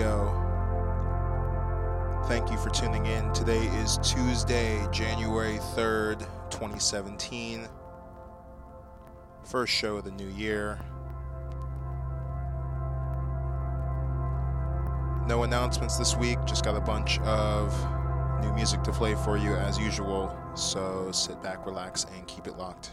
Radio. Thank you for tuning in. Today is Tuesday, January 3rd, 2017. First show of the new year. No announcements this week, just got a bunch of new music to play for you as usual. So sit back, relax, and keep it locked.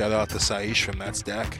Shout out to Saish from That's Deck.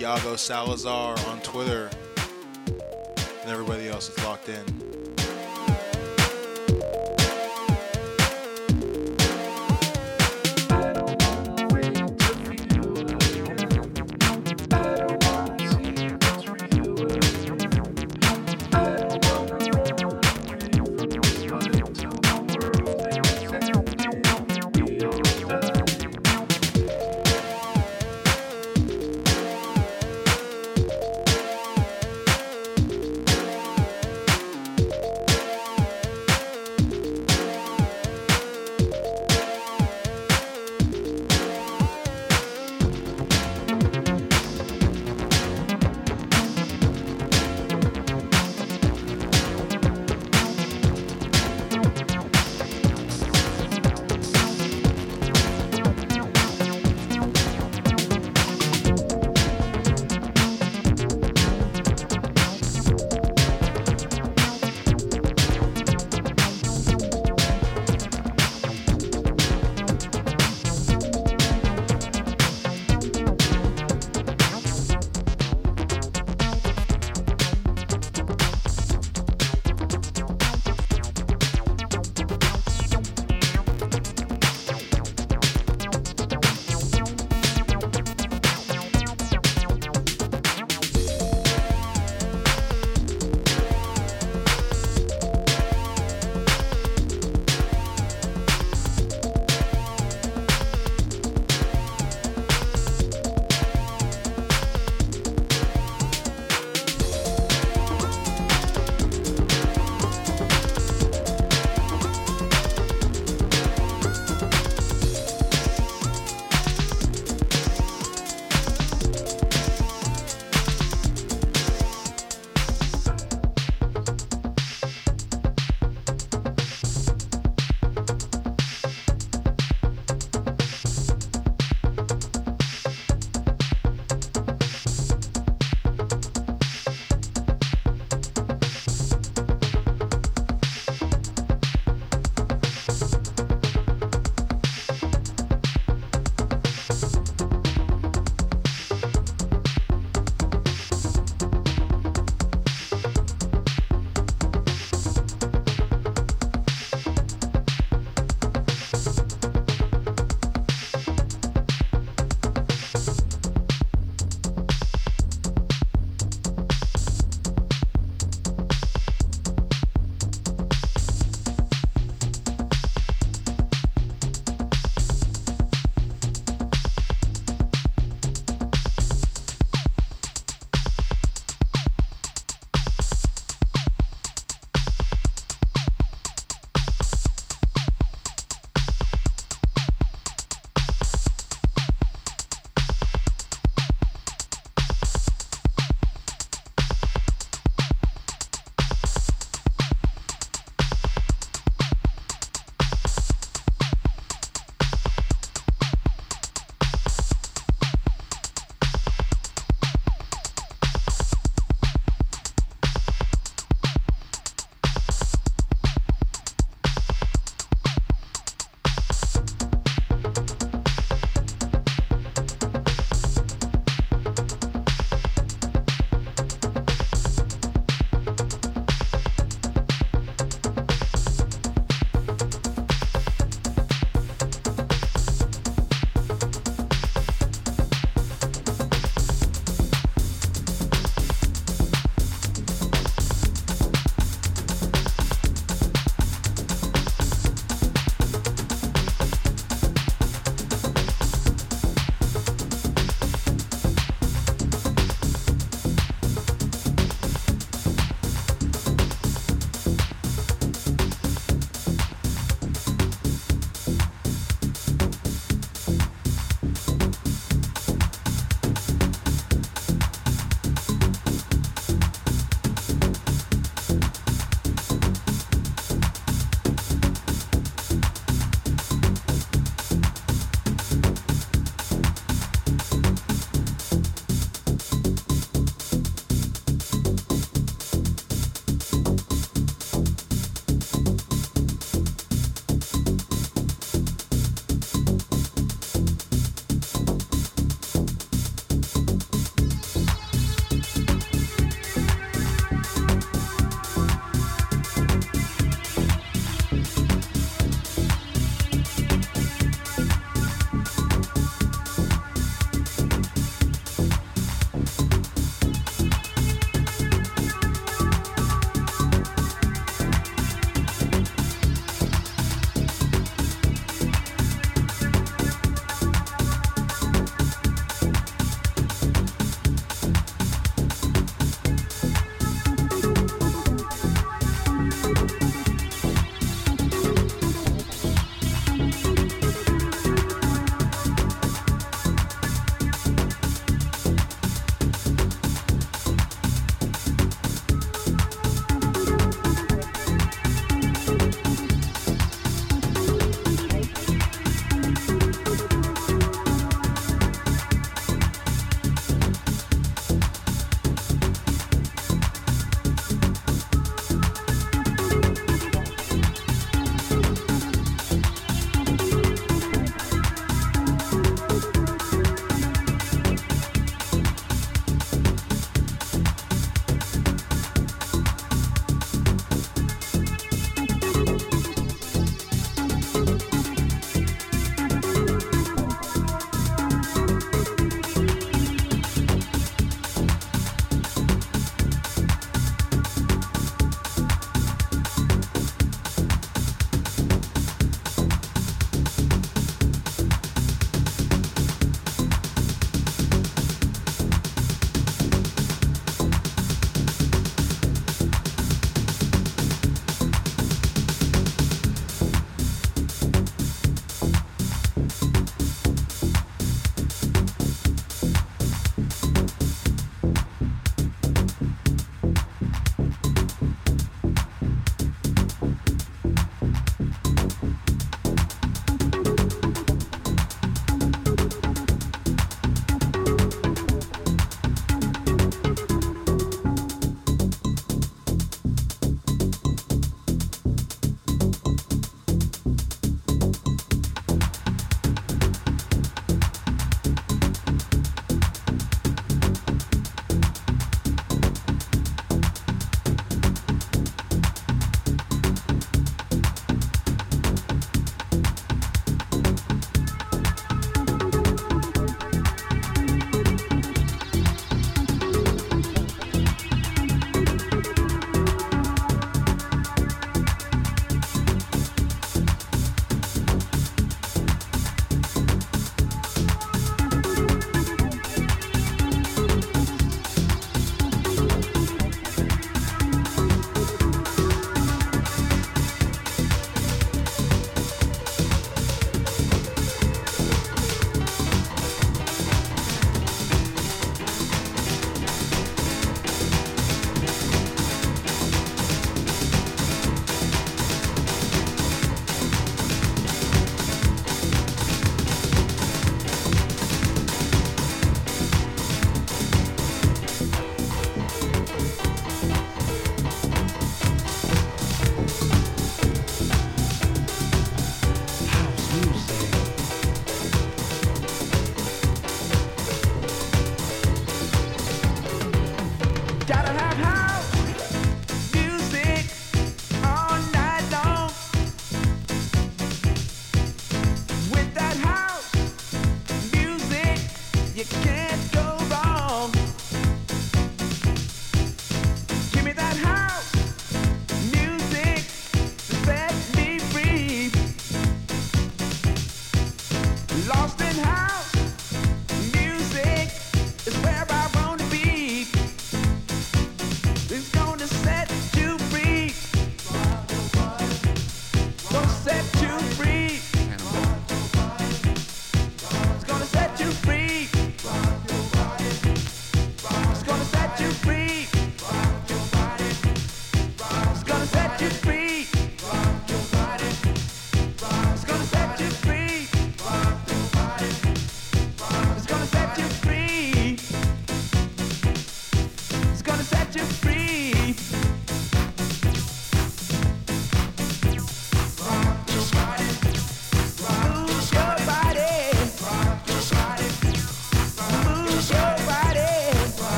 Santiago Salazar on Twitter, and everybody else is locked in.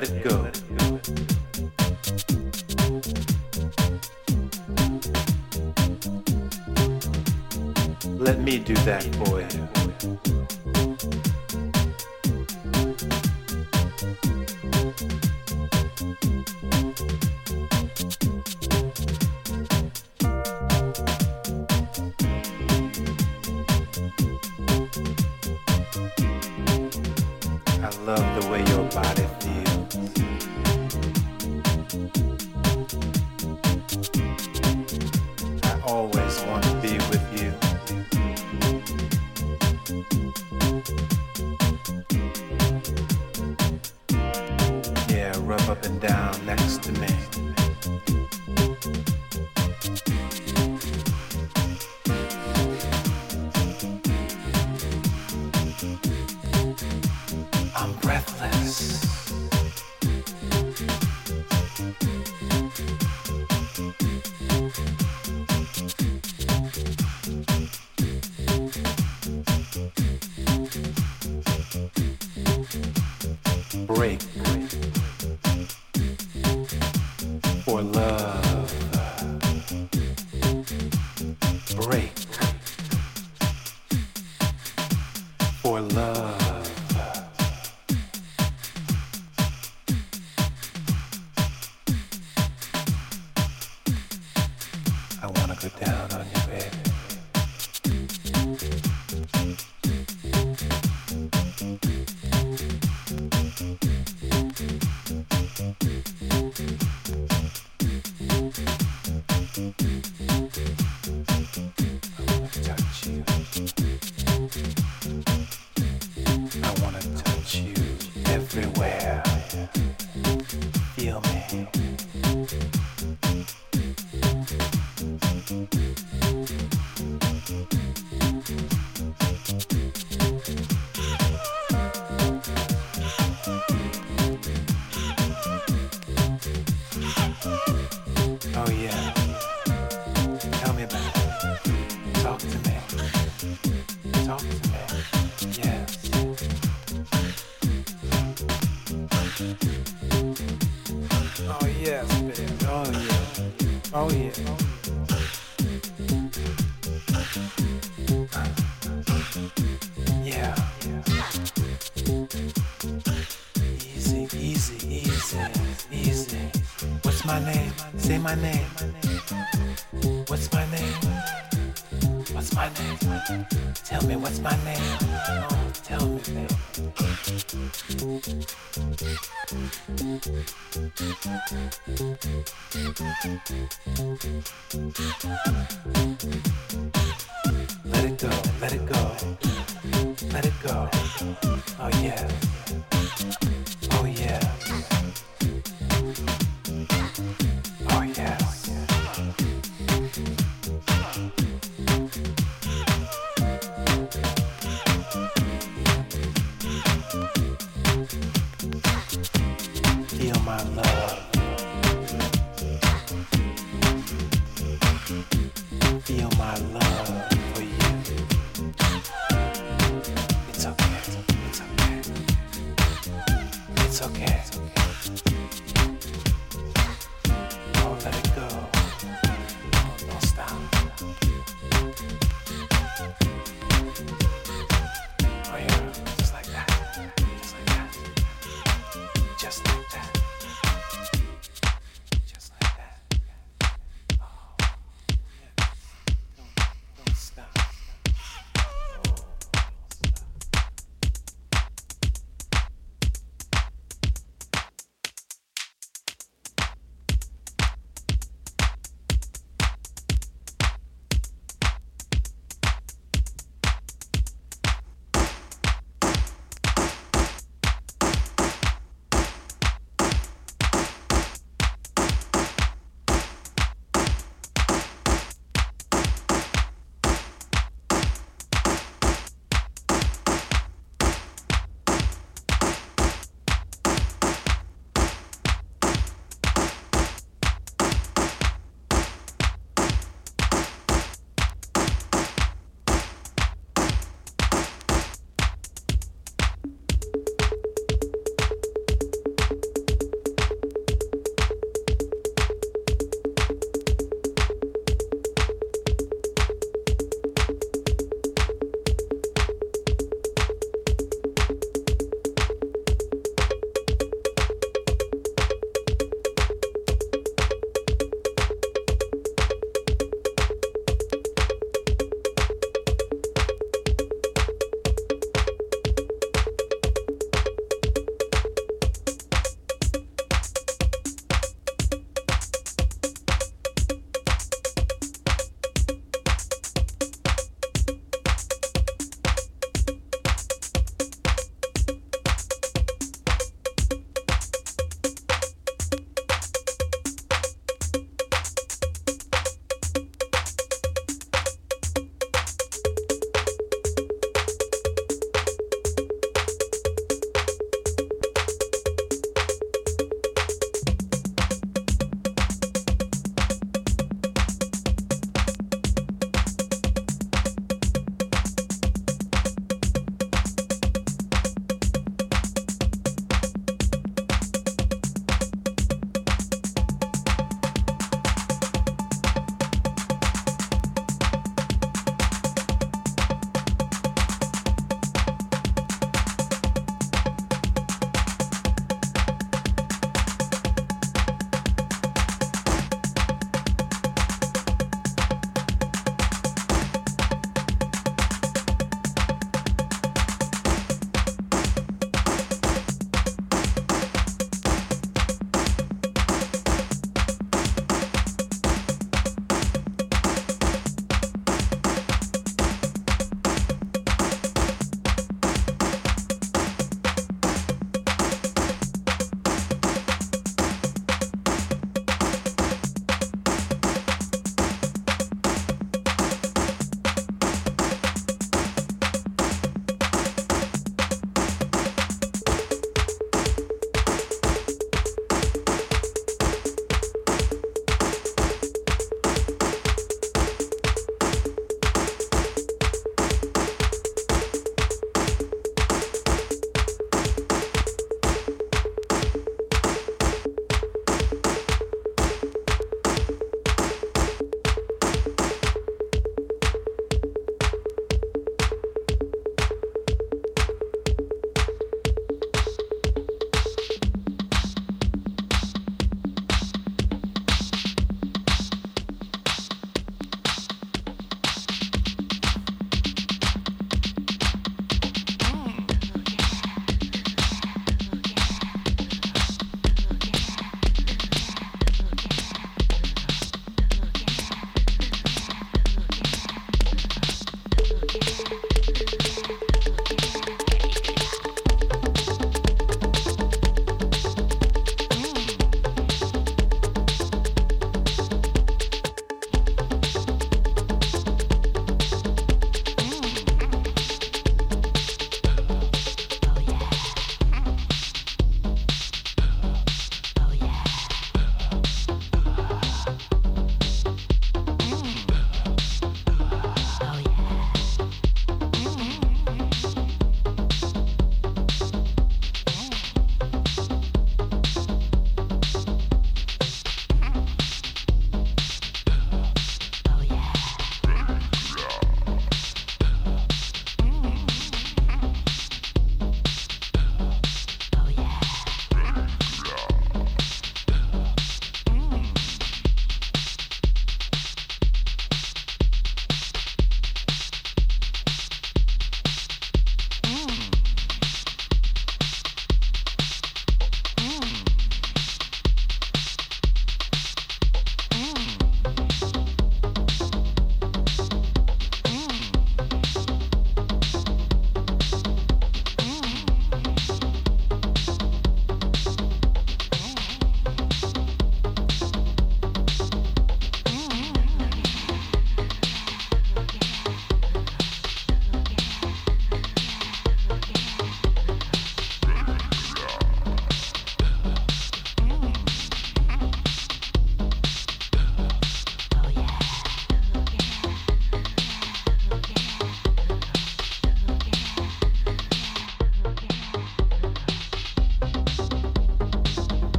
let it go. Oh, yeah. Easy, easy, easy, easy. What's my name? Say my name. What's my name? What's my name? Tell me what's my name.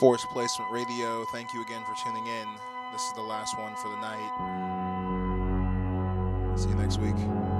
Force Placement Radio. Thank you again for tuning in. This is the last one for the night. See you next week.